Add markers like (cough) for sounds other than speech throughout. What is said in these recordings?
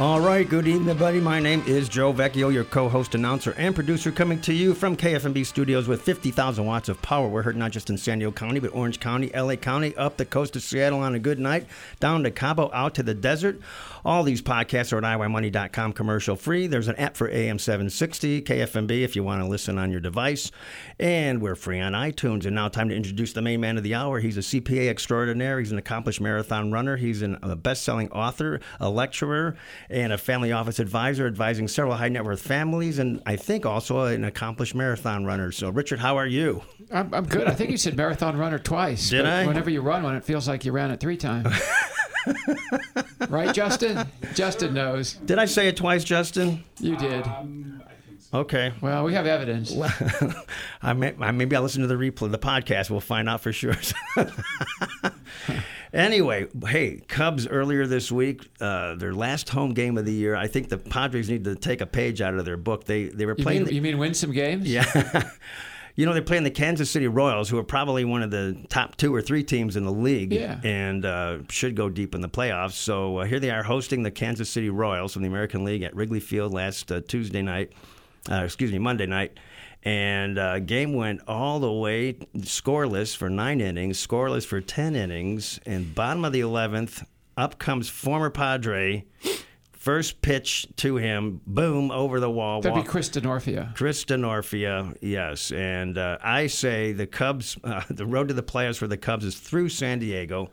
All right, good evening, everybody. My name is Joe Vecchio, your co-host, announcer, and producer, coming to you from KFMB Studios with 50,000 watts of power. We're heard not just in San Diego County, but Orange County, LA County, up the coast of Seattle on a good night, down to Cabo, out to the desert. All these podcasts are at iYmoney.com commercial free. There's an app for AM 760, KFMB, if you want to listen on your device. And we're free on iTunes. And now, time to introduce the main man of the hour. He's a CPA extraordinaire. He's an accomplished marathon runner. He's a best selling author, a lecturer, and a family office advisor, advising several high net worth families. And I think also an accomplished marathon runner. So, Richard, how are you? I'm, I'm good. I think you said marathon runner twice. Did I? Whenever you run one, it feels like you ran it three times. (laughs) right, Justin? Justin knows. Did I say it twice, Justin? You did. Um, okay. Well, we have evidence. (laughs) I may, I- maybe I'll listen to the replay, the podcast. We'll find out for sure. (laughs) anyway, hey, Cubs earlier this week, uh, their last home game of the year. I think the Padres need to take a page out of their book. They they were You playing. mean, the- you mean win some games? yeah. (laughs) You know, they're playing the Kansas City Royals, who are probably one of the top two or three teams in the league Yeah. and uh, should go deep in the playoffs. So uh, here they are hosting the Kansas City Royals from the American League at Wrigley Field last uh, Tuesday night, uh, excuse me, Monday night. And uh, game went all the way scoreless for nine innings, scoreless for 10 innings. And bottom of the 11th, up comes former Padre. First pitch to him, boom, over the wall. That'd be Chris Denorfia. Chris Denorfia, yes. And uh, I say the Cubs, (laughs) uh, the road to the playoffs for the Cubs is through San Diego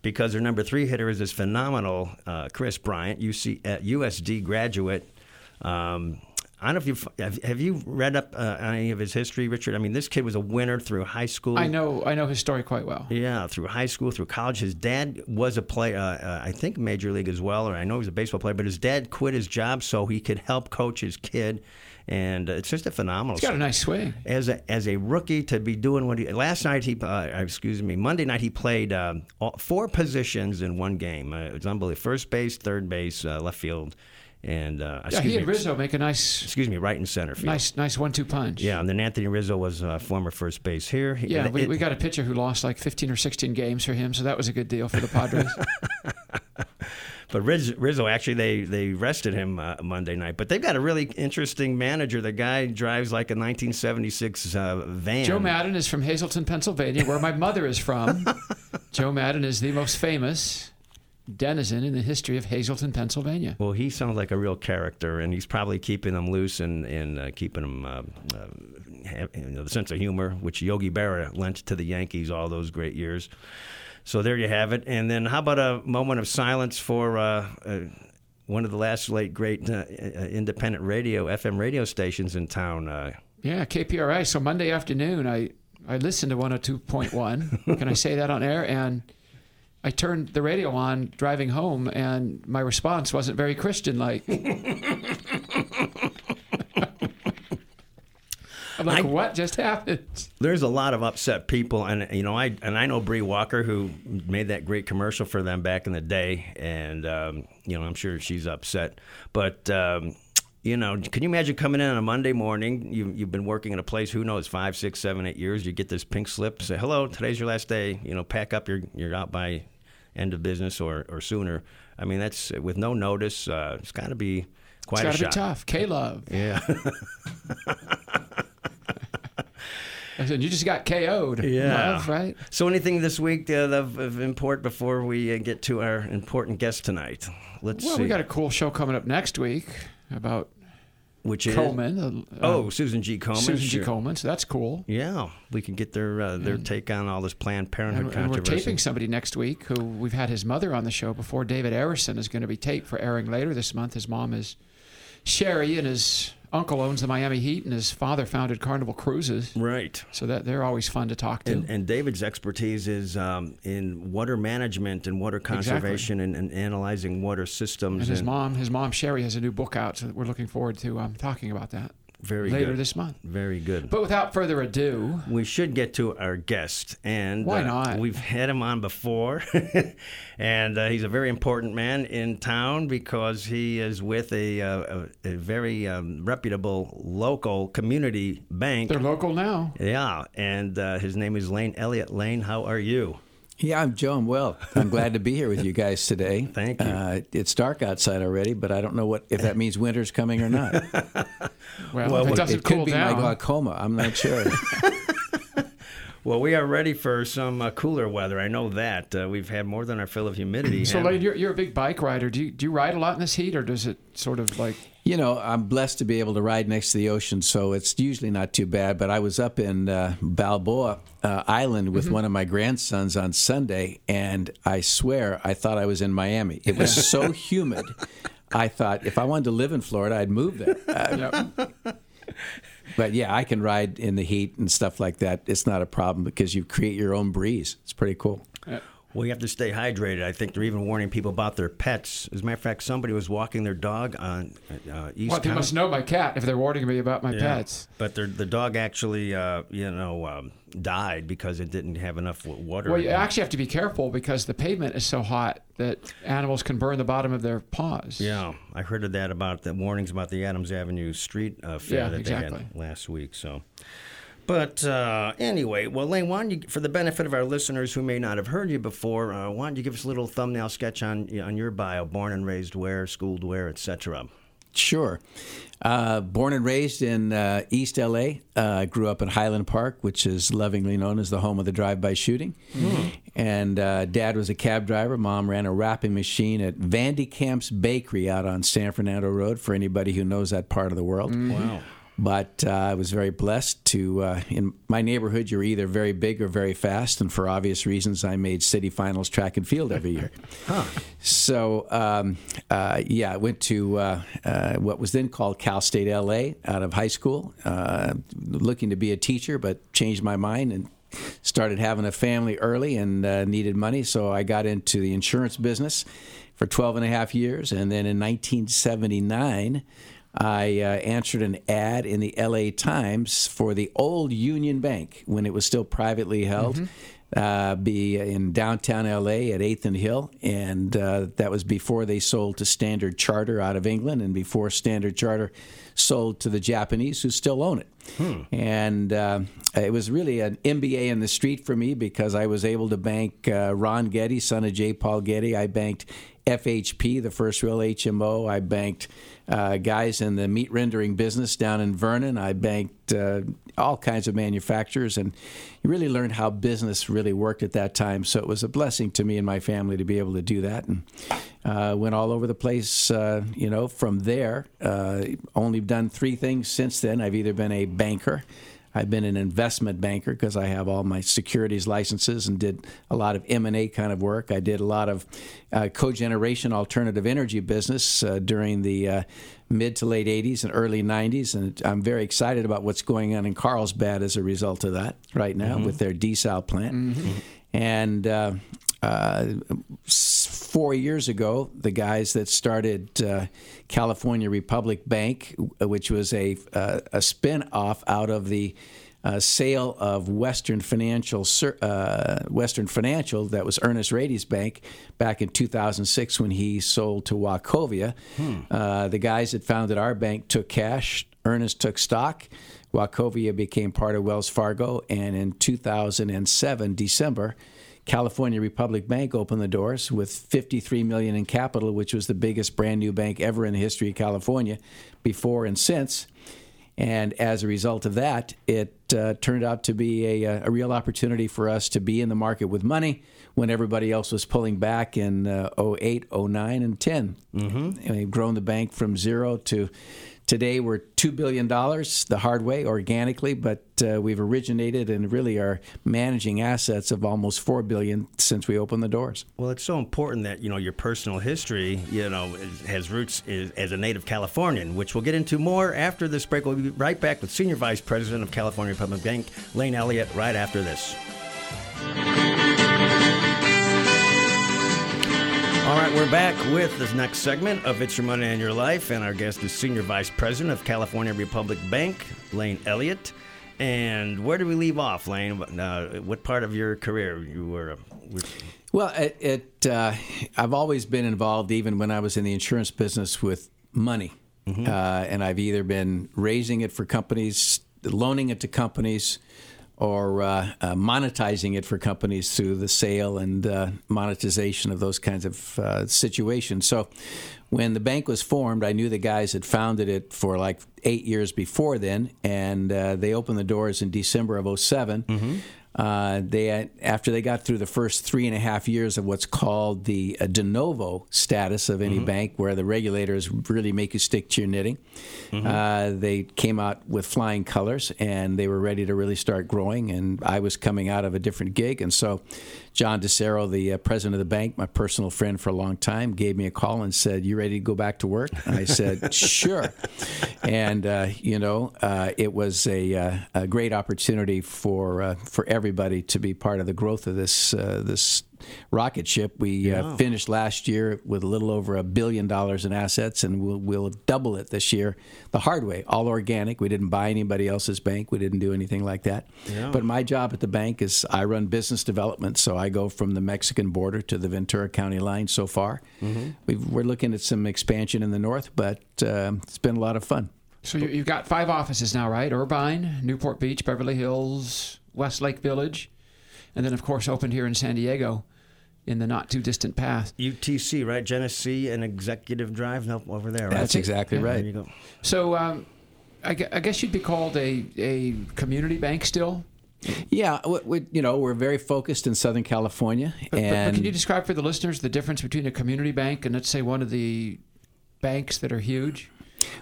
because their number three hitter is this phenomenal uh, Kris Bryant, UC, uh, USD graduate. Um, I don't know if you've have, have you read up uh, on any of his history, Richard. I mean, this kid was a winner through high school. I know. I know his story quite well. Yeah, through high school, through college. His dad was a play, uh, uh, I think, major league as well, or I know he was a baseball player. But his dad quit his job so he could help coach his kid, and uh, it's just a phenomenal. He's got a nice swing. as a as a rookie to be doing what he last night he uh, excuse me Monday night he played um, all, four positions in one game. Uh, it was unbelievable. First base, third base, uh, left field, and uh, Yeah, he me, and Rizzo make a nice, excuse me, right and center field. nice, nice one-two punch. Yeah, and then Anthony Rizzo was uh, former first base here. He- Yeah, it- we, it- we got a pitcher who lost like 15 or 16 games for him, so that was a good deal for the Padres. (laughs) (laughs) But Riz, Rizzo, actually, they they rested him uh, Monday night. But they've got a really interesting manager. The guy drives like a 1976 uh, van. Joe Maddon is from Hazleton, Pennsylvania, where my mother is from. (laughs) Joe Maddon is the most famous denizen in the history of Hazleton, Pennsylvania. Well, he sounds like a real character, and he's probably keeping them loose and, and uh, keeping them, uh, uh, you know, the sense of humor, which Yogi Berra lent to the Yankees all those great years. So there you have it. And then how about a moment of silence for uh, uh, one of the last late great uh, independent radio, FM radio stations in town? Uh, Yeah, KPRI. So Monday afternoon, I, I listened to 102.1. (laughs) Can I say that on air? And I turned the radio on driving home, and my response wasn't very Christian like. (laughs) I'm like, I- what just happened? there's a lot of upset people, and you know, I and I know Bree Walker who made that great commercial for them back in the day, and um, you know, I'm sure she's upset. But um, you know, can you imagine coming in on a Monday morning? You, you've been working in a place, who knows, five, six, seven, eight years. You get this pink slip, say, "Hello, today's your last day." You know, pack up. You're you're out by end of business or or sooner. I mean, that's with no notice. Uh, it's got to be quite It's a got to be tough. K Love. (laughs) Yeah. (laughs) I said, you just got KO'd. Yeah. Love, right? So, anything this week uh, of, of import before we uh, get to our important guest tonight? Let's see. Well, see. we got a cool show coming up next week about Which is Coleman. uh, oh Susan G. Coleman. Susan G. sure. Coleman. So that's cool. Yeah, we can get their uh, their take on all this Planned Parenthood And, and we're taping somebody next week who we've had his mother on the show before. David Arison is going to be taped for airing later this month. His mom is Shari, and his uncle owns the Miami Heat, and his father founded Carnival Cruises. right. So that they're always fun to talk to. And, and David's expertise is um, in water management and water conservation and, and analyzing water systems. And his mom, his mom Shari, has a new book out, so we're looking forward to um, talking about that. Very good later good. this month. Very good. But without further ado, we should get to our guest, and Why uh, not? we've had him on before, (laughs) and uh, he's a very important man in town because he is with a uh, a, a very um, reputable local community bank. they're local now. Yeah, and uh, his name is Lane Elliott. Lane, how are you? Yeah, I'm Joe. I'm well. I'm glad to be here with you guys today. (laughs) Thank you. Uh, it's dark outside already, but I don't know what if that means winter's coming or not. (laughs) Well, Well, if it it doesn't it could cool be my glaucoma. I'm not sure. (laughs) Well, we are ready for some uh, cooler weather. I know that uh, we've had more than our fill of humidity. so, Lane, you're, you're a big bike rider. Do you, do you ride a lot in this heat, or does it sort of like you know, I'm blessed to be able to ride next to the ocean, so it's usually not too bad. But I was up in uh, Balboa uh, Island with one of my grandsons on Sunday, and I swear I thought I was in Miami. It was so (laughs) humid. I thought if I wanted to live in Florida, I'd move there. (laughs) Uh, But yeah, I can ride in the heat and stuff like that. It's not a problem because you create your own breeze. It's pretty cool. We have to stay hydrated. I think they're even warning people about their pets. As a matter of fact, somebody was walking their dog on uh, East Well, they must know my cat if they're warning me about my Yeah. pets. But the dog actually, uh, you know, um, died because it didn't have enough water. Well, you actually have to be careful because the pavement is so hot that animals can burn the bottom of their paws. Yeah, I heard of that about the warnings about the Adams Avenue Street uh, fair Yeah, that they had last week. So, but uh, anyway, well, Lane, why don't you, for the benefit of our listeners who may not have heard you before, uh, why don't you give us a little thumbnail sketch on on your bio, born and raised where, schooled where, etc. Sure. Uh, born and raised in uh, East LA, uh, grew up in Highland Park, which is lovingly known as the home of the drive-by shooting. And uh, dad was a cab driver. Mom ran a wrapping machine at Van de Kamp's Bakery out on San Fernando Road. For anybody who knows that part of the world. Wow. But uh, I was very blessed to, uh, in my neighborhood, you're either very big or very fast. And for obvious reasons, I made city finals track and field every year. (laughs) So, um, uh, yeah, I went to uh, uh, what was then called Cal State LA out of high school, uh, looking to be a teacher, but changed my mind and started having a family early and uh, needed money. So I got into the insurance business for 12 and a half years. And then in 1979, I uh, answered an ad in the LA Times for the old Union Bank when it was still privately held. Uh, be in downtown LA at 8th and Hill, and uh, that was before they sold to Standard Charter out of England, and before Standard Charter sold to the Japanese, who still own it. And uh, it was really an MBA in the street for me because I was able to bank uh, Ron Getty, son of J. Paul Getty. I banked FHP, the first real HMO. I banked uh, guys in the meat rendering business down in Vernon. I banked uh, all kinds of manufacturers, and you really learned how business really worked at that time. So it was a blessing to me and my family to be able to do that, and uh, went all over the place. Uh, you know, from there, uh, only done three things since then. I've either been a banker. I've been an investment banker because I have all my securities licenses and did a lot of M&A kind of work. I did a lot of uh, cogeneration alternative energy business uh, during the uh, mid to late 80s and early 90s. And I'm very excited about what's going on in Carlsbad as a result of that right now with their desal plant. And uh, uh, four years ago, the guys that started uh, California Republic Bank, which was a uh, a spin off out of the uh, sale of Western Financial uh, Western Financial, that was Ernest Rady's bank back in 2006 when he sold to Wachovia. Uh, the guys that founded our bank took cash. Ernest took stock. Wachovia became part of Wells Fargo, and in 2007, December, California Republic Bank opened the doors with 53 million in capital, which was the biggest brand new bank ever in the history of California, before and since. And as a result of that, it uh, turned out to be a, a real opportunity for us to be in the market with money when everybody else was pulling back in uh, 08, 09, and 10. Mm-hmm. And we've grown the bank from zero to today we're $2 billion the hard way, organically, but uh, we've originated and really are managing assets of almost 4 billion since we opened the doors. Well, it's so important that you know your personal history, you know, has roots as a native Californian, which we'll get into more after this break. We'll be right back with Senior Vice President of California Public Bank, Lane Elliott, right after this. All right, we're back with this next segment of It's Your Money and Your Life, and our guest is Senior Vice President of California Republic Bank, Lane Elliott. And where do we leave off, Lane? Uh, what part of your career you were? Uh, were well, it, it uh, I've always been involved, even when I was in the insurance business, with money, mm-hmm. uh, and I've either been raising it for companies, loaning it to companies, or uh, uh, monetizing it for companies through the sale and uh, monetization of those kinds of uh, situations. So, when the bank was formed, I knew the guys had founded it for like eight years before then, and uh, they opened the doors in December of 7 mm-hmm. Uh, they after they got through the first three and a half years of what's called the uh, de novo status of any mm-hmm. bank, where the regulators really make you stick to your knitting, mm-hmm. uh, they came out with flying colors and they were ready to really start growing. And I was coming out of a different gig, and so John DeCero, the uh, president of the bank, my personal friend for a long time, gave me a call and said, "You ready to go back to work?" And I said, (laughs) "Sure." And uh, you know, uh, it was a, uh, a, great opportunity for uh, for everybody to be part of the growth of this uh, this rocket ship. We uh, yeah. uh, finished last year with a little over a billion dollars in assets, and we'll, we'll double it this year the hard way, all organic. We didn't buy anybody else's bank. We didn't do anything like that. Yeah. But my job at the bank is I run business development, so I go from the Mexican border to the Ventura County line so far. Mm-hmm. we are looking at some expansion in the north, but uh, it's been a lot of fun. So you've got five offices now, right? Irvine, Newport Beach, Beverly Hills, Westlake Village, and then, of course, opened here in San Diego in the not too distant past. UTC, right? Genesee and Executive Drive, nope, over there. Right? That's exactly yeah, right. There you go. So, um, I, I, guess you'd be called a a community bank still. Yeah, we, we, you know, we're very focused in Southern California. But, and but can you describe for the listeners the difference between a community bank and let's say one of the banks that are huge?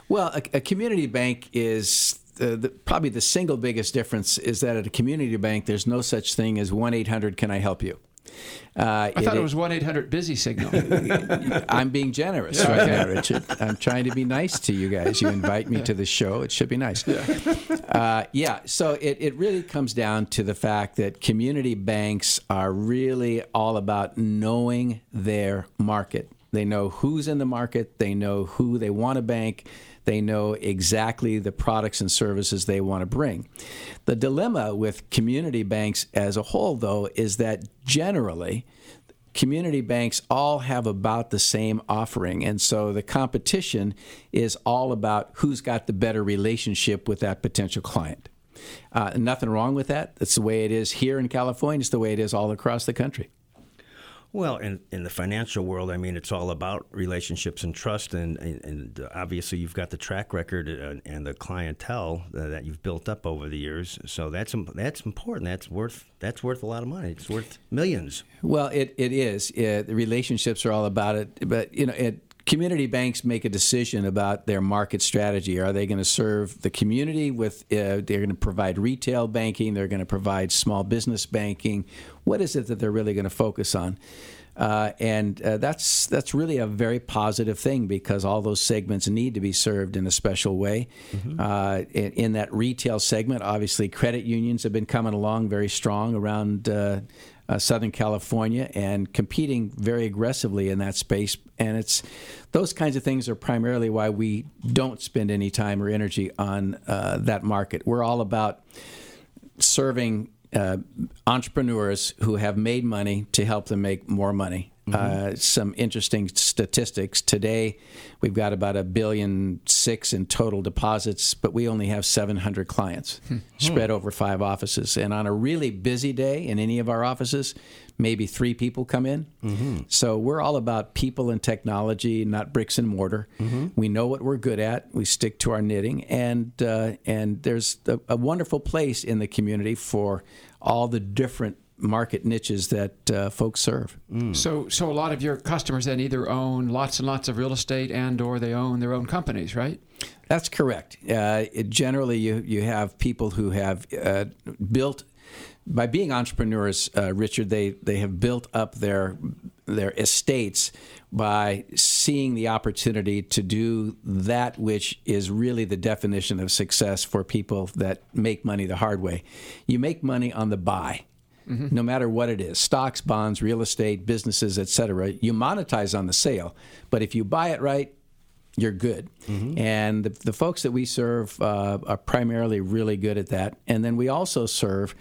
Well, a, a community bank is the, the, probably the single biggest difference is that at a community bank, there's no such thing as one eight hundred. Can I help you? Uh, I thought it, it was 1 800 busy signal. (laughs) I'm being generous right now, Richard. I'm trying to be nice to you guys. You invite me to the show, it should be nice. Yeah, (laughs) uh, yeah so it, it really comes down to the fact that community banks are really all about knowing their market. They know who's in the market, they know who they want to bank they know exactly the products and services they want to bring. The dilemma with community banks as a whole, though, is that generally, community banks all have about the same offering. And so the competition is all about who's got the better relationship with that potential client. Uh, nothing wrong with that. That's the way it is here in California. It's the way it is all across the country. Well, in, in the financial world, I mean, it's all about relationships and trust, and, and, and obviously you've got the track record uh, and the clientele that you've built up over the years. So that's that's important. That's worth that's worth a lot of money. It's worth millions. Well, it, it is. It, the relationships are all about it, but you know, it, community banks make a decision about their market strategy. Are they going to serve the community with? Uh, they're going to provide retail banking. They're going to provide small business banking. What is it that they're really going to focus on? Uh, and uh, that's that's really a very positive thing because all those segments need to be served in a special way. Mm-hmm. Uh, in, in, that retail segment, obviously, credit unions have been coming along very strong around uh, Southern California and competing very aggressively in that space. And it's those kinds of things are primarily why we don't spend any time or energy on uh, that market. We're all about serving uh, entrepreneurs who have made money to help them make more money. Mm-hmm. Uh, some interesting statistics. Today, we've got about a billion six in total deposits, but we only have 700 clients hmm. spread over five offices. And on a really busy day in any of our offices, maybe three people come in. Mm-hmm. So we're all about people and technology, not bricks and mortar. Mm-hmm. We know what we're good at. We stick to our knitting, and uh, and there's a, a wonderful place in the community for all the different market niches that uh, folks serve. Mm. So, so a lot of your customers then either own lots and lots of real estate and/or they own their own companies, right? That's correct. Uh, it, generally, you you have people who have uh, built by being entrepreneurs, uh, Richard. They they have built up their their estates by seeing the opportunity to do that which is really the definition of success for people that make money the hard way. You make money on the buy no matter what it is stocks, bonds, real estate, businesses, etc. You monetize on the sale, but if you buy it right, you're good. And the, the folks that we serve uh, are primarily really good at that. And then we also serve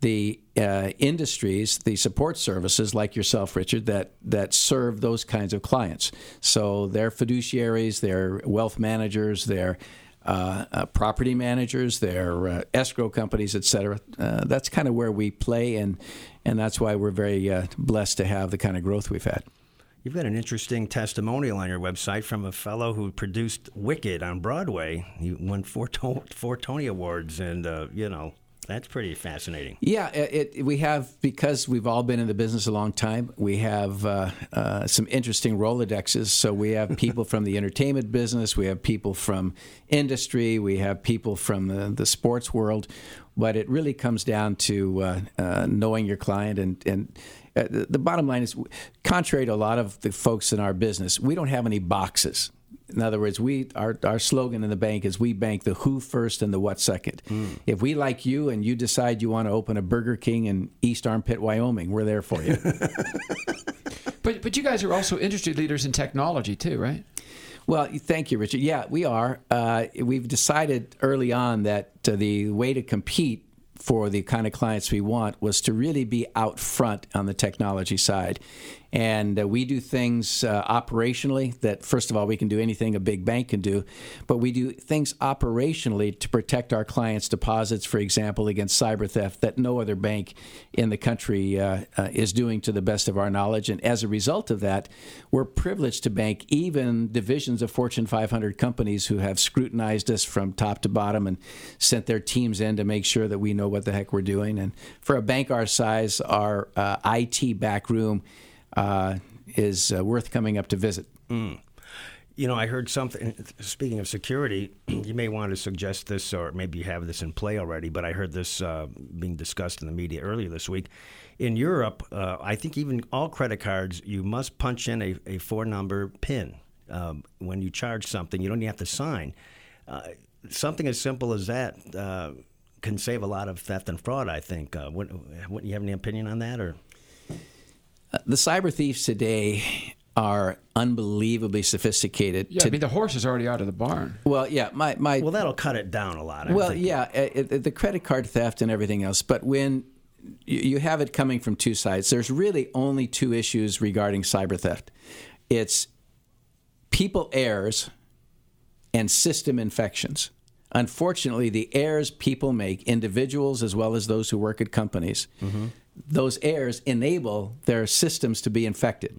the uh, industries, the support services like yourself, Richard, that, that serve those kinds of clients. So they're fiduciaries, they're wealth managers, they're property managers, their uh, escrow companies, et cetera. Uh, that's kind of where we play, and and that's why we're very uh, blessed to have the kind of growth we've had. You've got an interesting testimonial on your website from a fellow who produced Wicked on Broadway. He won four, to- four Tony Awards, and uh, you know that's pretty fascinating. Yeah, it, it, we have because we've all been in the business a long time. We have uh, uh, some interesting Rolodexes. So we have people from the entertainment business, we have people from industry, we have people from the, the sports world. But it really comes down to uh, uh, knowing your client and and. Uh, the the bottom line is, contrary to a lot of the folks in our business, we don't have any boxes. In other words, we our, our slogan in the bank is we bank the who first and the what second. If we like you and you decide you want to open a Burger King in East Armpit, Wyoming, we're there for you. (laughs) But but you guys are also industry leaders in technology too, right? well, thank you, Richard. Yeah, we are. Uh, we've decided early on that uh, the way to compete for the kind of clients we want was to really be out front on the technology side. And uh, we do things uh, operationally that, first of all, we can do anything a big bank can do, but we do things operationally to protect our clients' deposits, for example, against cyber theft that no other bank in the country uh, uh, is doing to the best of our knowledge. And as a result of that, we're privileged to bank even divisions of Fortune 500 companies who have scrutinized us from top to bottom and sent their teams in to make sure that we know what the heck we're doing. And for a bank our size, our uh, IT back room uh, is uh, worth coming up to visit. You know, I heard something. Speaking of security, (clears throat) you may want to suggest this, or maybe you have this in play already. But I heard this uh, being discussed in the media earlier this week. In Europe, uh, I think even all credit cards, you must punch in a, a four-number PIN um, when you charge something. You don't even have to sign. Uh, something as simple as that uh, can save a lot of theft and fraud. I think. Uh, what, what, you have any opinion on that, or? The cyber thieves today are unbelievably sophisticated. Yeah, to- I mean the horse is already out of the barn. well, yeah, my, my Well, that'll cut it down a lot. I Well, think. yeah, it, it- the credit card theft and everything else. But when you, you have it coming from two sides, there's really only two issues regarding cyber theft. It's people errors and system infections. Unfortunately, the errors people make, individuals as well as those who work at companies, mm-hmm. Those errors enable their systems to be infected.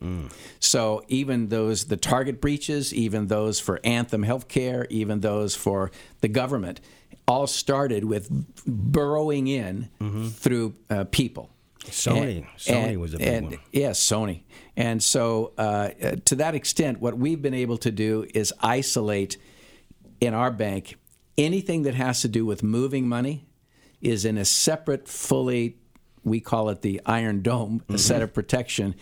So even those the target breaches, even those for Anthem Healthcare, even those for the government, all started with burrowing in through uh, people. Sony. Sony was a big and- one. Yes, Sony. And so, uh, uh, to that extent, what we've been able to do is isolate in our bank anything that has to do with moving money is in a separate, fully, we call it the Iron Dome, a set of protection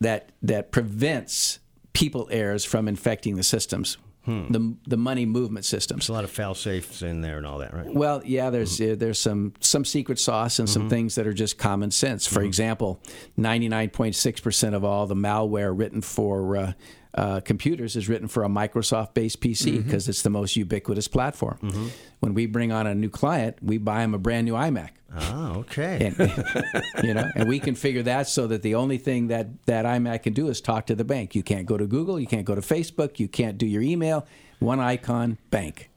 that that prevents people errors from infecting the systems, the the money movement systems. There's a lot of fail safes in there and all that, right? Well, yeah, there's uh, there's some some secret sauce and some things that are just common sense. For example, 99.6 percent of all the malware written for uh, uh, computers is written for a Microsoft-based PC because mm-hmm. it's the most ubiquitous platform. Mm-hmm. When we bring on a new client, we buy them a brand new iMac. Oh, okay. And, (laughs) you know, and we configure that so that the only thing that that iMac can do is talk to the bank. You can't go to Google, you can't go to Facebook, you can't do your email. One icon, bank.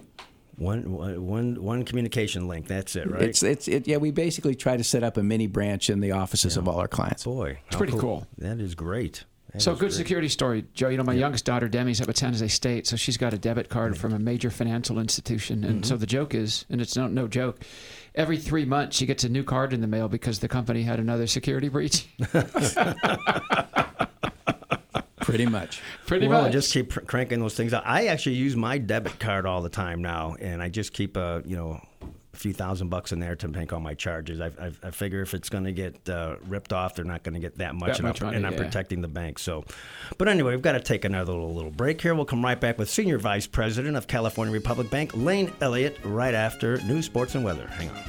One, one, one communication link. That's it, right? It's it's it, yeah. We basically try to set up a mini branch in the offices of all our clients. Boy, It's pretty cool. That is great. That So good great. security story, Joe. You know, my youngest daughter Demi's up at San Jose State, so she's got a debit card from a major financial institution, and Mm-hmm. so the joke is, and it's no no joke, every three months she gets a new card in the mail because the company had another security breach. (laughs) Pretty much. Pretty well, much. just keep cr- cranking those things out. I actually use my debit card all the time now, and I just keep a you know a few thousand bucks in there to make all my charges. I, I, I figure if it's going to get uh, ripped off, they're not going to get that much, that and, much I'm, money, and I'm yeah. protecting the bank. So, but anyway, we've got to take another little, little break here. We'll come right back with Senior Vice President of California Republic Bank, Lane Elliott, right after news, sports, and weather. Hang on.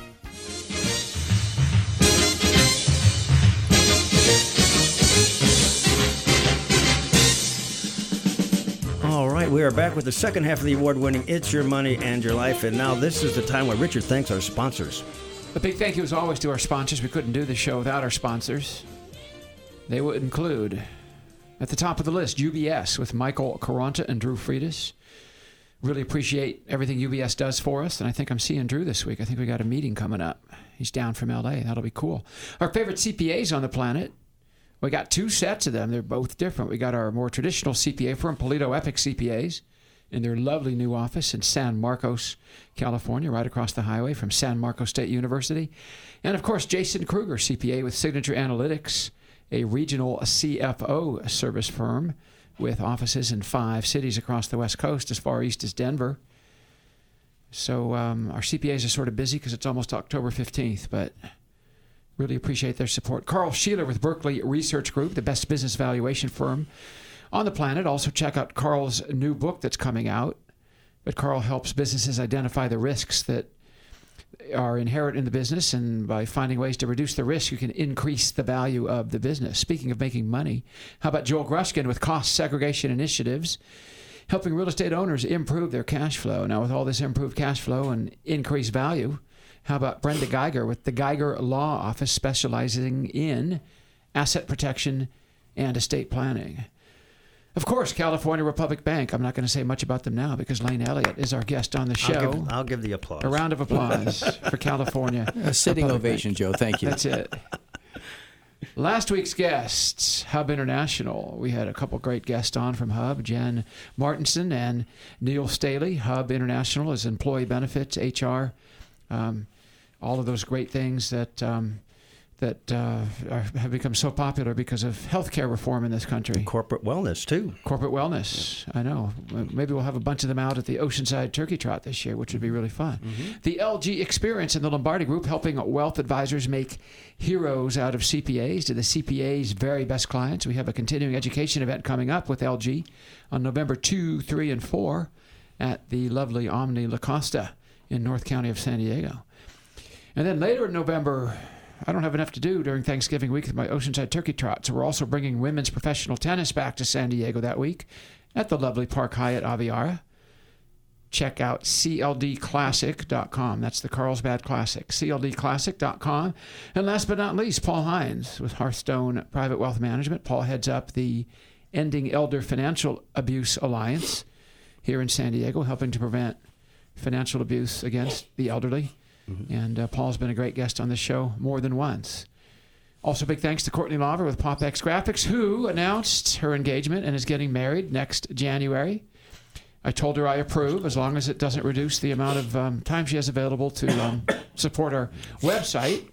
We are back with the second half of the award winning It's Your Money and Your Life. And now this is the time where Richard thanks our sponsors. A big thank you as always to our sponsors. We couldn't do the show without our sponsors. They would include, at the top of the list, UBS with Michael Caranta and Drew Friedis. Really appreciate everything UBS does for us. And I think I'm seeing Drew this week. I think we got a meeting coming up. He's down from LA. That'll be cool. Our favorite CPAs on the planet. We got two sets of them. They're both different. We got our more traditional CPA firm, Polito Epic CPAs, in their lovely new office in San Marcos, California, right across the highway from San Marcos State University. And of course, Jason Kruger, CPA with Signature Analytics, a regional CFO service firm with offices in five cities across the West Coast, as far east as Denver. So um, our CPAs are sort of busy because it's almost October 15th, but really appreciate their support. Carl Sheeler with Berkeley Research Group, the best business valuation firm on the planet. Also, check out Carl's new book that's coming out. But Carl helps businesses identify the risks that are inherent in the business, and by finding ways to reduce the risk, you can increase the value of the business. Speaking of making money, how about Joel Gruskin with Cost Segregation Initiatives? Helping real estate owners improve their cash flow. Now, with all this improved cash flow and increased value, how about Brenda Geiger with the Geiger Law Office specializing in asset protection and estate planning? Of course, California Republic Bank. I'm not going to say much about them now because Lane Elliott is our guest on the show. I'll give, I'll give the applause. A round of applause (laughs) for California. A sitting Republic ovation, Bank. Joe. Thank you. That's it. Last week's guests, Hub International. We had a couple great guests on from Hub, Jen Martinson and Neil Staley. Hub International is employee benefits, HR, um, all of those great things that um, that uh, are, have become so popular because of healthcare reform in this country. Corporate wellness, too. Corporate wellness. I know. Maybe we'll have a bunch of them out at the Oceanside Turkey Trot this year, which would be really fun. The LG Experience and the Lombardi Group helping wealth advisors make heroes out of CPAs to the CPA's very best clients. We have a continuing education event coming up with LG on November 2, 3, and 4 at the lovely Omni La Costa in North County of San Diego. And then later in November, I don't have enough to do during Thanksgiving week with my Oceanside Turkey Trot, so we're also bringing women's professional tennis back to San Diego that week at the lovely Park Hyatt Aviara. Check out cldclassic.com. That's the Carlsbad Classic. cldclassic.com. And last but not least, Paul Hines with Hearthstone Private Wealth Management. Paul heads up the Ending Elder Financial Abuse Alliance here in San Diego, helping to prevent financial abuse against the elderly. And uh, Paul's been a great guest on this show more than once. Also, big thanks to Courtney Lawver with PopX Graphics, who announced her engagement and is getting married next January. I told her I approve as long as it doesn't reduce the amount of um, time she has available to um, support our website,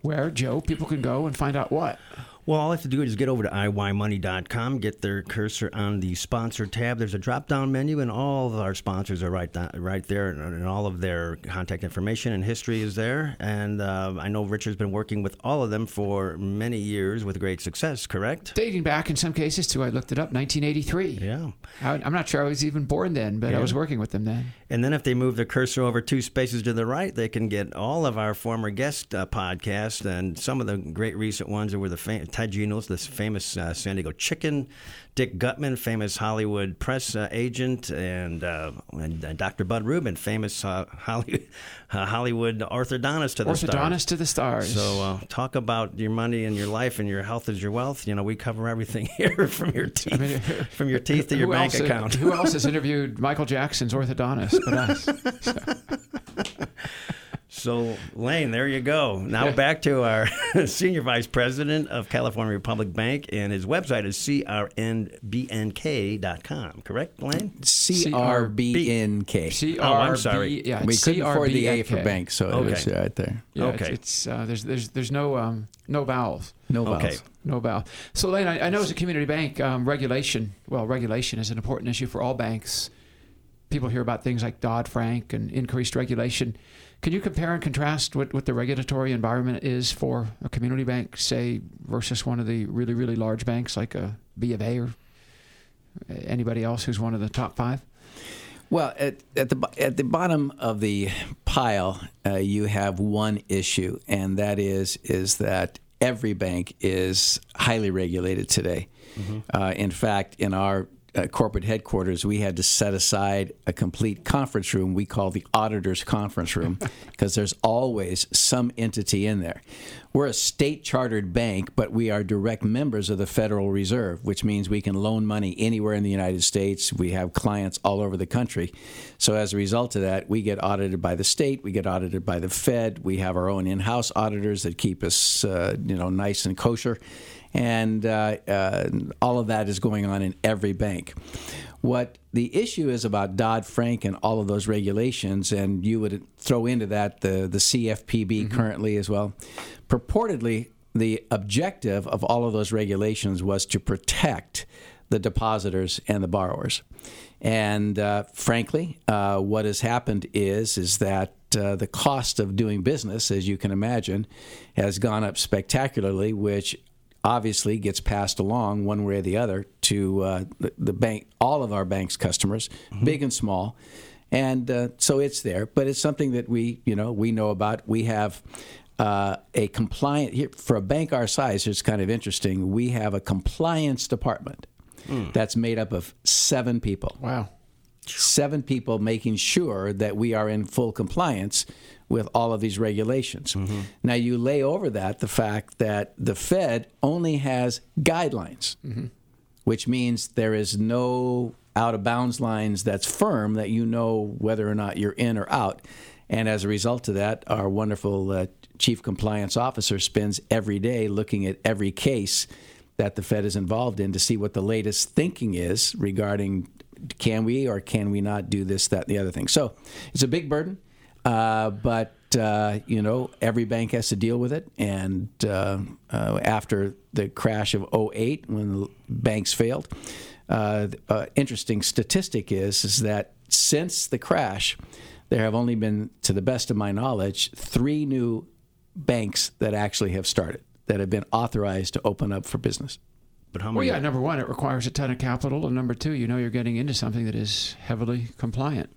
where, Joe, people can go and find out what. Well, all I have to do is get over to iYmoney.com, get their cursor on the sponsor tab. There's a drop down menu, and all of our sponsors are right down, right there, and, and all of their contact information and history is there. And uh, I know Richard's been working with all of them for many years with great success, correct? Dating back in some cases to, I looked it up, 1983. Yeah. I, I'm not sure I was even born then, but I was working with them then. And then if they move their cursor over two spaces to the right, they can get all of our former guest uh, podcasts and some of the great recent ones that were the fam- Ted Genos, this famous uh, San Diego chicken, Dick Guttman, famous Hollywood press uh, agent, and, uh, and uh, Dr. Bud Rubin, famous uh, Holly- uh, Hollywood orthodontist to the stars. Orthodontist to the stars. So uh, talk about your money and your life and your health is your wealth. You know, we cover everything (laughs) here from your teeth, mean, (laughs) from your teeth to your bank account. Who else has interviewed Michael Jackson's orthodontist but us? (laughs) So, Lane, there you go. Now back to our (laughs) senior vice president of California Republic Bank, and his website is crnbnk.com. Correct, Lane? CRBNK. C Oh, I'm sorry. Yeah, we couldn't afford the A for CRBNK. bank, so Okay. it was right there. Yeah, Okay. It's, it's uh, there's there's there's no um, no vowels. No vowels. Okay. No vowel. So, Lane, I, I know as a community bank, um, regulation, well, regulation is an important issue for all banks. People hear about things like Dodd Frank and increased regulation. Can you compare and contrast what, what the regulatory environment is for a community bank, say, versus one of the really, really large banks like a B of A or anybody else who's one of the top five? Well, at, at the at the bottom of the pile, uh, you have one issue, and that is is that every bank is highly regulated today. Uh, in fact, in our uh, corporate headquarters, we had to set aside a complete conference room we call the auditor's conference room (laughs) because there's always some entity in there. We're a state chartered bank, but we are direct members of the Federal Reserve, which means we can loan money anywhere in the United States. We have clients all over the country. So as a result of that, we get audited by the state, we get audited by the Fed, we have our own in-house auditors that keep us, uh, you know, nice and kosher and uh, uh, all of that is going on in every bank. What the issue is about Dodd Frank and all of those regulations, and you would throw into that the, the CFPB mm-hmm. currently as well. Purportedly, the objective of all of those regulations was to protect the depositors and the borrowers. And uh, frankly, uh, what has happened is is that uh, the cost of doing business, as you can imagine, has gone up spectacularly, which obviously gets passed along one way or the other to uh, the, the, bank, all of our bank's customers, mm-hmm. big and small, and uh, so it's there. But it's something that we, you know, we know about. We have uh, a compliant here for a bank our size. It's kind of interesting. We have a compliance department mm. that's made up of seven people. Wow. Seven people making sure that we are in full compliance with all of these regulations. Mm-hmm. Now, you lay over that the fact that the Fed only has guidelines, mm-hmm. which means there is no out of bounds lines that's firm that you know whether or not you're in or out. And as a result of that, our wonderful uh, chief compliance officer spends every day looking at every case that the Fed is involved in to see what the latest thinking is regarding can we or can we not do this, that, and the other thing. So it's a big burden. Uh, but uh, you know, every bank has to deal with it. And uh, uh after the crash of 08, when the banks failed, uh, uh, interesting statistic is is that since the crash, there have only been, to the best of my knowledge, three new banks that actually have started that have been authorized to open up for business. But how many? Well, yeah. Number one, it requires a ton of capital, and number two, you know, you're getting into something that is heavily compliant.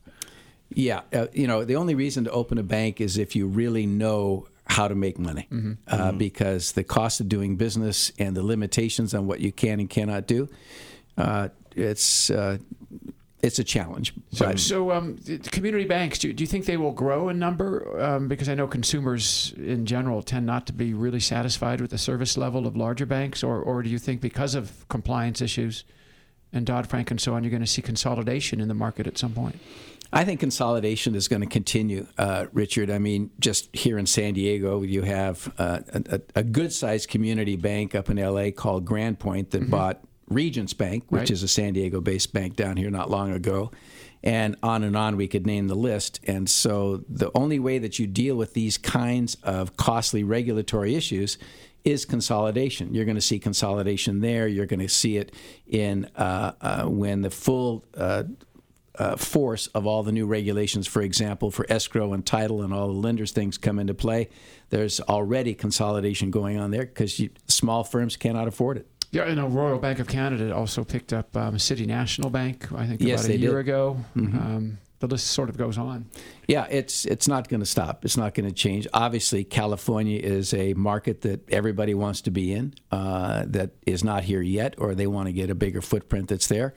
Yeah, uh, you know, the only reason to open a bank is if you really know how to make money, mm-hmm. Uh, mm-hmm. because the cost of doing business and the limitations on what you can and cannot do, uh, it's uh, it's a challenge. So, so um, community banks, do, do you think they will grow in number? Um, because I know consumers in general tend not to be really satisfied with the service level of larger banks, or or do you think because of compliance issues and Dodd Frank and so on, you're going to see consolidation in the market at some point? I think consolidation is going to continue, uh, Richard. I mean, just here in San Diego, you have uh, a, a good sized community bank up in LA called Grandpoint that mm-hmm. bought Regents Bank, which right. is a San Diego based bank down here not long ago. And on and on, we could name the list. And so the only way that you deal with these kinds of costly regulatory issues is consolidation. You're going to see consolidation there. You're going to see it in uh, uh, when the full uh, uh, force of all the new regulations, for example, for escrow and title and all the lenders things come into play, there's already consolidation going on there because small firms cannot afford it. Yeah, I know Royal Bank of Canada also picked up um, City National Bank, I think yes, about a year did. ago. Mm-hmm. Um, the list sort of goes on. Yeah, it's it's not going to stop. It's not going to change. Obviously, California is a market that everybody wants to be in. Uh, that is not here yet, or they want to get a bigger footprint that's there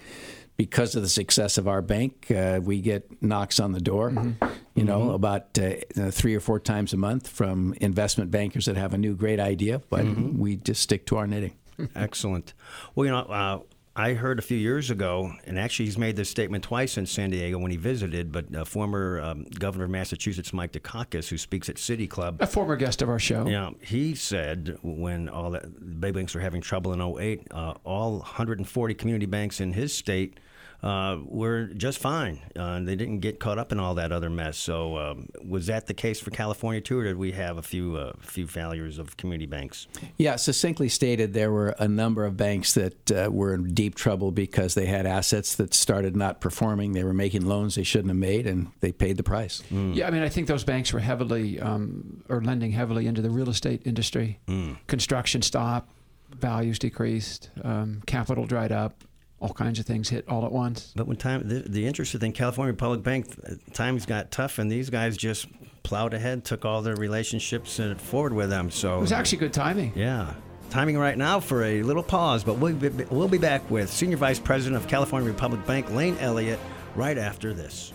because of the success of our bank, uh, we get knocks on the door, mm-hmm. you know, mm-hmm. about uh, three or four times a month from investment bankers that have a new great idea, but mm-hmm. we just stick to our knitting. Excellent. Well, you know, uh, I heard a few years ago, and actually he's made this statement twice in San Diego when he visited, but uh, former um, governor of Massachusetts, Mike Dukakis, who speaks at City Club. A former guest of our show. Yeah, he said when all the big banks were having trouble in 08, uh, all 140 community banks in his state – uh, were just fine. Uh, they didn't get caught up in all that other mess. So, um, was that the case for California too, or did we have a few uh, few failures of community banks? Yeah, succinctly stated, there were a number of banks that uh, were in deep trouble because they had assets that started not performing. They were making loans they shouldn't have made, and they paid the price. Mm. Yeah, I mean, I think those banks were heavily um, or lending heavily into the real estate industry. Mm. Construction stopped, values decreased, um, capital dried up all kinds of things hit all at once. But when time, the, the interesting thing, California Public Bank, uh, times got tough, and these guys just plowed ahead, took all their relationships and forward with them. So it was actually good timing. Yeah. timing right now for a little pause, but we'll be, we'll be back with Senior Vice President of California Republic Bank, Lane Elliott, right after this.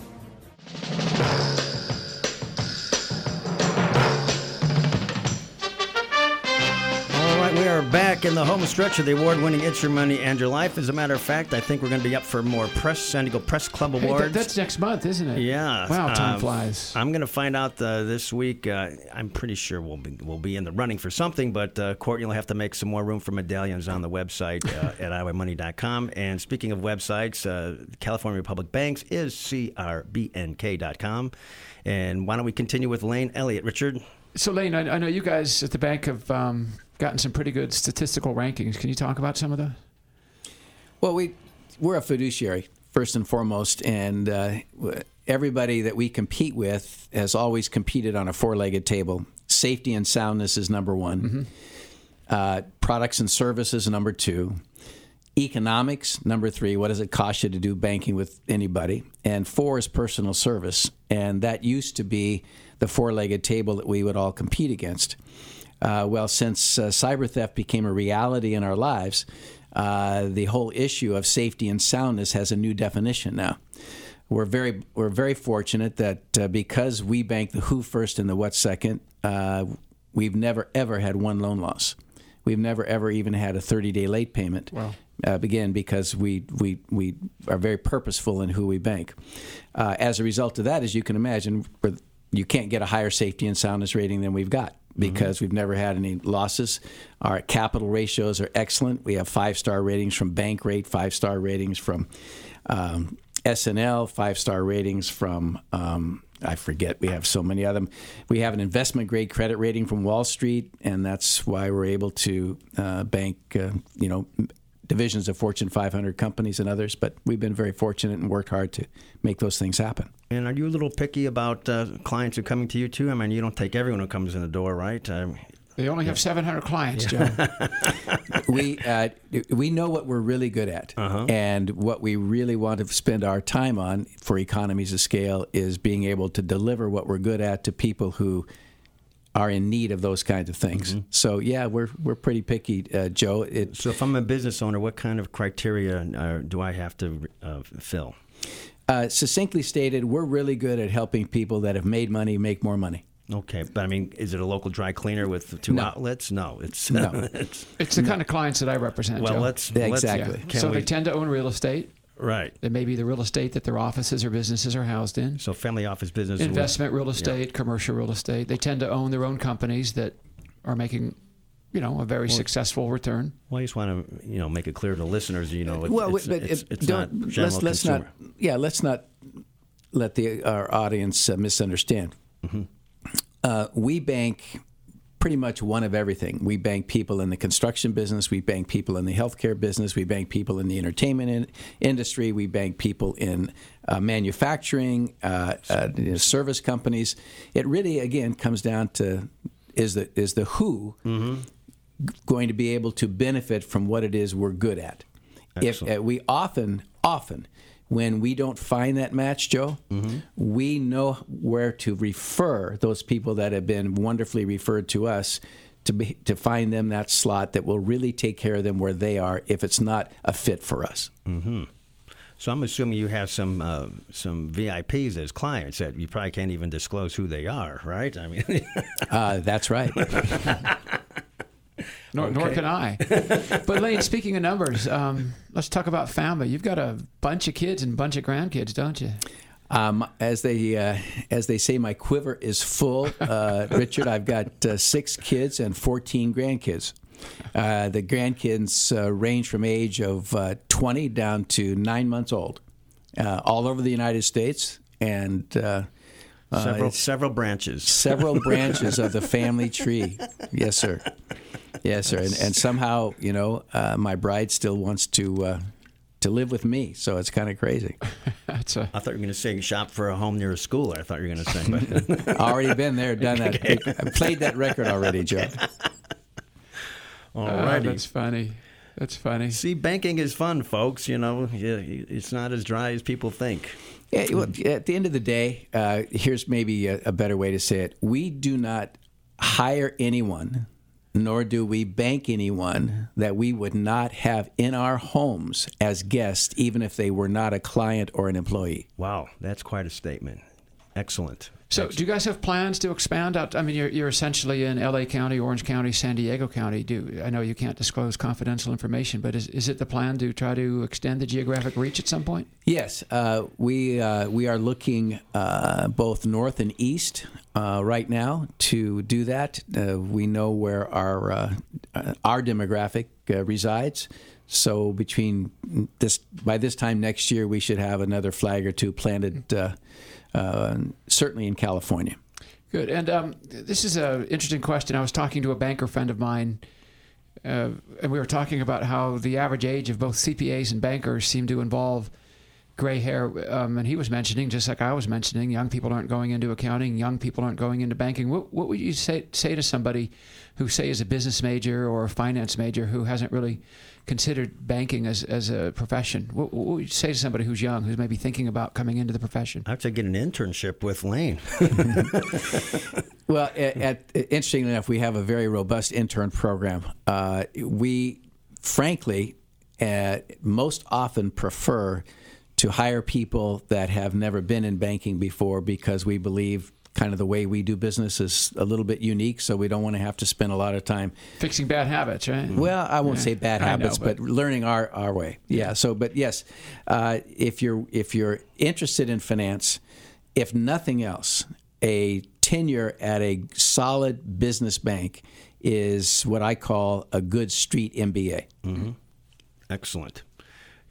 Are back in the home stretch of the award-winning "It's Your Money and Your Life." As a matter of fact, I think we're going to be up for more press San Diego Press Club Hey, awards. th- that's next month, isn't it? Yeah. Wow, time uh, flies. I'm going to find out uh, this week. Uh, I'm pretty sure we'll be we'll be in the running for something, but uh, Courtney will have to make some more room for medallions on the website uh, (laughs) at iYmoney.com. And speaking of websites, uh, California Republic Banks is crbnk.com. And why don't we continue with Lane Elliott, Richard? So, Lane, I, I know you guys at the bank have um, gotten some pretty good statistical rankings. Can you talk about some of those? Well, we we're a fiduciary first and foremost, and uh, everybody that we compete with has always competed on a four-legged table. Safety and soundness is number one. Uh, products and services number two. Economics number three. What does it cost you to do banking with anybody? And four is personal service, and that used to be the four-legged table that we would all compete against. Uh, well, since uh, cyber theft became a reality in our lives, uh, the whole issue of safety and soundness has a new definition now. We're very we're very fortunate that uh, because we bank the who first and the what second, uh, we've never ever had one loan loss. We've never ever even had a 30 day late payment. Wow. Uh, again, because we, we, we are very purposeful in who we bank. Uh, as a result of that, as you can imagine, you can't get a higher safety and soundness rating than we've got because we've never had any losses. Our capital ratios are excellent. We have five star ratings from Bankrate, five star ratings from um, SNL, five star ratings from. Um, I forget. We have so many of them. We have an investment grade credit rating from Wall Street, and that's why we're able to uh, bank, uh, you know, divisions of Fortune 500 companies and others. But we've been very fortunate and worked hard to make those things happen. And are you a little picky about uh, clients who are coming to you too? I mean, you don't take everyone who comes in the door, right? Um, They only have 700 clients, Joe. (laughs) we uh, we know what we're really good at, and what we really want to spend our time on for economies of scale is being able to deliver what we're good at to people who are in need of those kinds of things. So yeah, we're we're pretty picky, uh, Joe. It, so if I'm a business owner, what kind of criteria uh, do I have to uh, fill? uh, succinctly stated, we're really good at helping people that have made money make more money. Okay, but I mean, is it a local dry cleaner with two No. outlets? No, it's No. (laughs) it's, It's the kind of clients that I represent, well, Joe. let's Yeah, let's- exactly. so we- they tend to own real estate. Right. It may be the real estate that their offices or businesses are housed in. So family office business Investment real estate, commercial real estate. They tend to own their own companies that are making, you know, a very successful return. Well, I just want to you know make it clear to listeners, you know, it, well, it's, but it's, it- it's not don't general let's let's consumer. not yeah let's not let the our audience uh, misunderstand. Mm-hmm. Uh, we bank pretty much one of everything. We bank people in the construction business. We bank people in the healthcare business. We bank people in the entertainment in, industry. We bank people in uh, manufacturing, uh, uh, you know, service companies. It really, again, comes down to is the is the who going to be able to benefit from what it is we're good at. If Excellent. uh, we often, often, when we don't find that match, Joe, we know where to refer those people that have been wonderfully referred to us to be, to find them that slot that will really take care of them where they are if it's not a fit for us. So I'm assuming you have some uh, some VIPs as clients that you probably can't even disclose who they are, right? I mean, (laughs) Uh, that's right. (laughs) Nor, nor can I. (laughs) but Lane, speaking of numbers, um, let's talk about family. You've got a bunch of kids and a bunch of grandkids, don't you? Um, as they uh, as they say, my quiver is full. Uh, (laughs) Richard, I've got uh, six kids and fourteen grandkids. Uh, the grandkids uh, range from age of uh, twenty down to nine months old, uh, all over the United States, and several it's several branches. several (laughs) branches of the family tree. Yes, sir. Yes, sir. And, and somehow, you know, uh, my bride still wants to uh, to live with me, so it's kind of crazy. That's a, I thought you were going to say shop for a home near a school. I thought you were going to say, but (laughs) Already been there, done that. I played that record already, Joe. oh, alrighty. that's funny. That's funny. See, banking is fun, folks. You know, it's not as dry as people think. Yeah, well, at the end of the day, uh, here's maybe a, a better way to say it: we do not hire anyone, nor do we bank anyone that we would not have in our homes as guests, even if they were not a client or an employee. Wow, that's quite a statement. Excellent. So, do you guys have plans to expand out? I mean, you're, you're essentially in LA County, Orange County, San Diego County. Do I know you can't disclose confidential information, but is, is it the plan to try to extend the geographic reach at some point? Yes, uh, we uh, we are looking uh, both north and east uh, right now to do that. Uh, we know where our uh, our demographic resides. So between this by this time next year, we should have another flag or two planted uh, certainly in California. Good. And um, this is an interesting question. I was talking to a banker friend of mine, uh, and we were talking about how the average age of both CPAs and bankers seem to involve gray hair. Um, and he was mentioning, just like I was mentioning, young people aren't going into accounting, young people aren't going into banking. What, what would you say, say to somebody who, say, is a business major or a finance major who hasn't really considered banking as, as a profession? What, what, would you say to somebody who's young, who's maybe thinking about coming into the profession? I'd say get an internship with Lane. (laughs) well, at, at, interestingly enough, we have a very robust intern program. Uh, we, frankly, uh, most often prefer to hire people that have never been in banking before because we believe kind of the way we do business is a little bit unique, so we don't want to have to spend a lot of time fixing bad habits, right? Well, I won't yeah. say bad habits, know, but, but, learning our, our way. Yeah. So, but yes, uh, if you're if you're interested in finance, if nothing else, a tenure at a solid business bank is what I call a good street MBA. Mm-hmm. Excellent.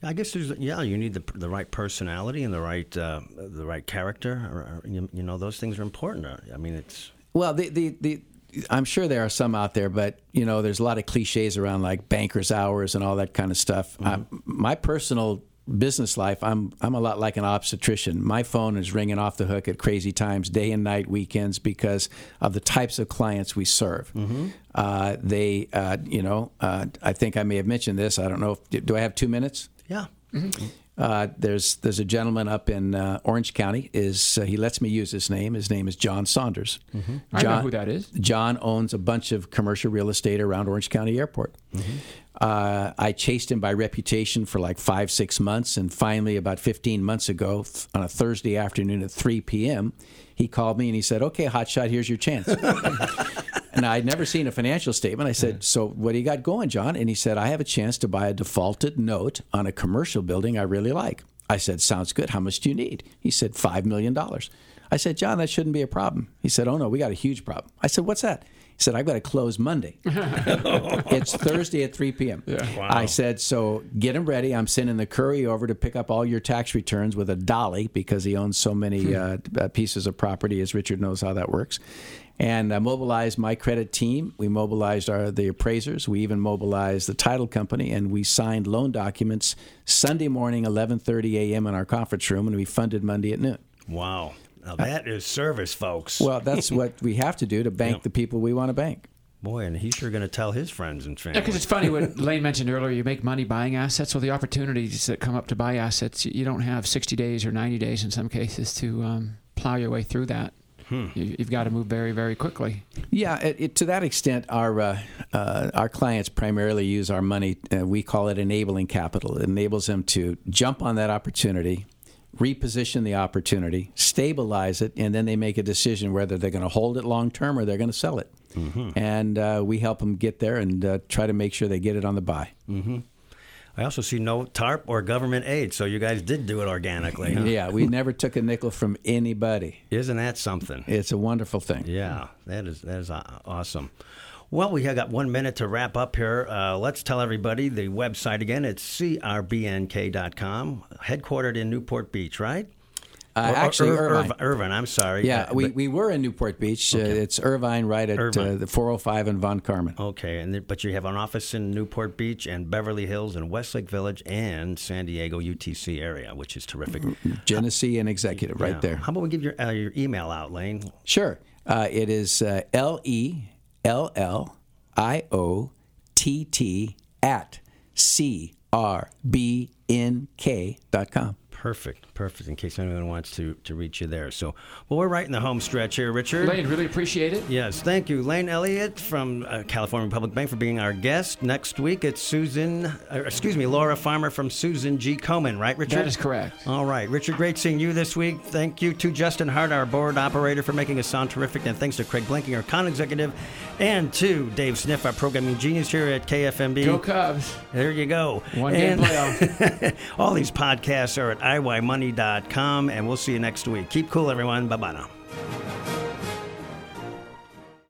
I guess there's yeah, you need the the right personality and the right uh, the right character. Or, or, you, you, know, those things are important. I mean, it's well, the the the. I'm sure there are some out there, but you know, there's a lot of cliches around like bankers' hours and all that kind of stuff. Mm-hmm. my personal business life, I'm I'm a lot like an obstetrician. My phone is ringing off the hook at crazy times, day and night, weekends, because of the types of clients we serve. Mm-hmm. Uh, they, uh, you know, uh, I think I may have mentioned this. I don't know. If, do I have two minutes? Yeah. Mm-hmm. Uh, there's there's a gentleman up in uh, Orange County. Is uh, he lets me use his name? His name is John Saunders. Mm-hmm. I know who that is. John owns a bunch of commercial real estate around Orange County Airport. Mm-hmm. Uh, I chased him by reputation for like five six months, and finally, about 15 months ago, on a Thursday afternoon at 3 p.m., he called me and he said, "Okay, hotshot, here's your chance." (laughs) and I'd never seen a financial statement. I said, "So what do you got going, John?" And he said, "I have a chance to buy a defaulted note on a commercial building I really like." I said, "Sounds good. How much do you need?" He said, five million dollars." I said, "John, that shouldn't be a problem." He said, "Oh no, we got a huge problem." I said, "What's that?" He said, I've got to close Monday. (laughs) it's Thursday at 3 p.m. Yeah. Wow. I said, so get him ready. I'm sending the courier over to pick up all your tax returns with a dolly because he owns so many hmm. uh, pieces of property, as Richard knows how that works and I mobilized my credit team. We mobilized our the appraisers. We even mobilized the title company, and we signed loan documents Sunday morning, 11:30 a.m. in our conference room, and we funded Monday at noon. Wow, now that is service, folks. Well, that's what we have to do to bank (laughs) the people we want to bank. Boy, and he's sure going to tell his friends and family. Yeah, because it's funny what Lane mentioned earlier. You make money buying assets. Well, the opportunities that come up to buy assets, you don't have 60 days or 90 days in some cases to um, plow your way through that. Hmm. You, have got to move very, very quickly. Yeah, it, it, to that extent, our uh, uh, our clients primarily use our money. Uh, we call it enabling capital. It enables them to jump on that opportunity, reposition the opportunity, stabilize it, and then they make a decision whether they're going to hold it long term or they're going to sell it. Mm-hmm. And uh, we help them get there and uh, try to make sure they get it on the buy. Mm-hmm. I also see no TARP or government aid, so you guys did do it organically. Huh? Yeah, we never took a nickel from anybody. Isn't that something? It's a wonderful thing. Yeah, that is that is awesome. Well, we have got one minute to wrap up here. Uh, let's tell everybody the website again. It's crbnk.com, headquartered in Newport Beach, right? Uh, or, actually, or, Irvine. Irvine. I'm sorry. Yeah, we, we were in Newport Beach. Uh, okay. Uh, it's Irvine, right at Irvine. Uh, the 405 and Von Karman. Okay, and but you have an office in Newport Beach and Beverly Hills and Westlake Village and San Diego UTC area, which is terrific. Genesee and Executive, right there. How about we give your uh, your email out, Lane? Sure. Uh, it is L E L L I O T T at C R B N K dot com. Perfect, perfect. In case anyone wants to, to reach you there. So, well, we're right in the home stretch here, Richard. Lane, really appreciate it. Yes, thank you, Lane Elliott from uh, California Republic Bank for being our guest. Next week, it's Susan, uh, excuse me, Laura Farmer from Susan G. Komen, right, Richard? That is correct. All right, Richard, great seeing you this week. Thank you to Justin Hart, our board operator, for making us sound terrific, and thanks to Craig Blinking, our con executive, and to Dave Sniff, our programming genius here at KFMB. Go Cubs. There you go. One game playoff. (laughs) All these podcasts are at Party.com, and we'll see you next week. Keep cool, everyone. Bye bye now.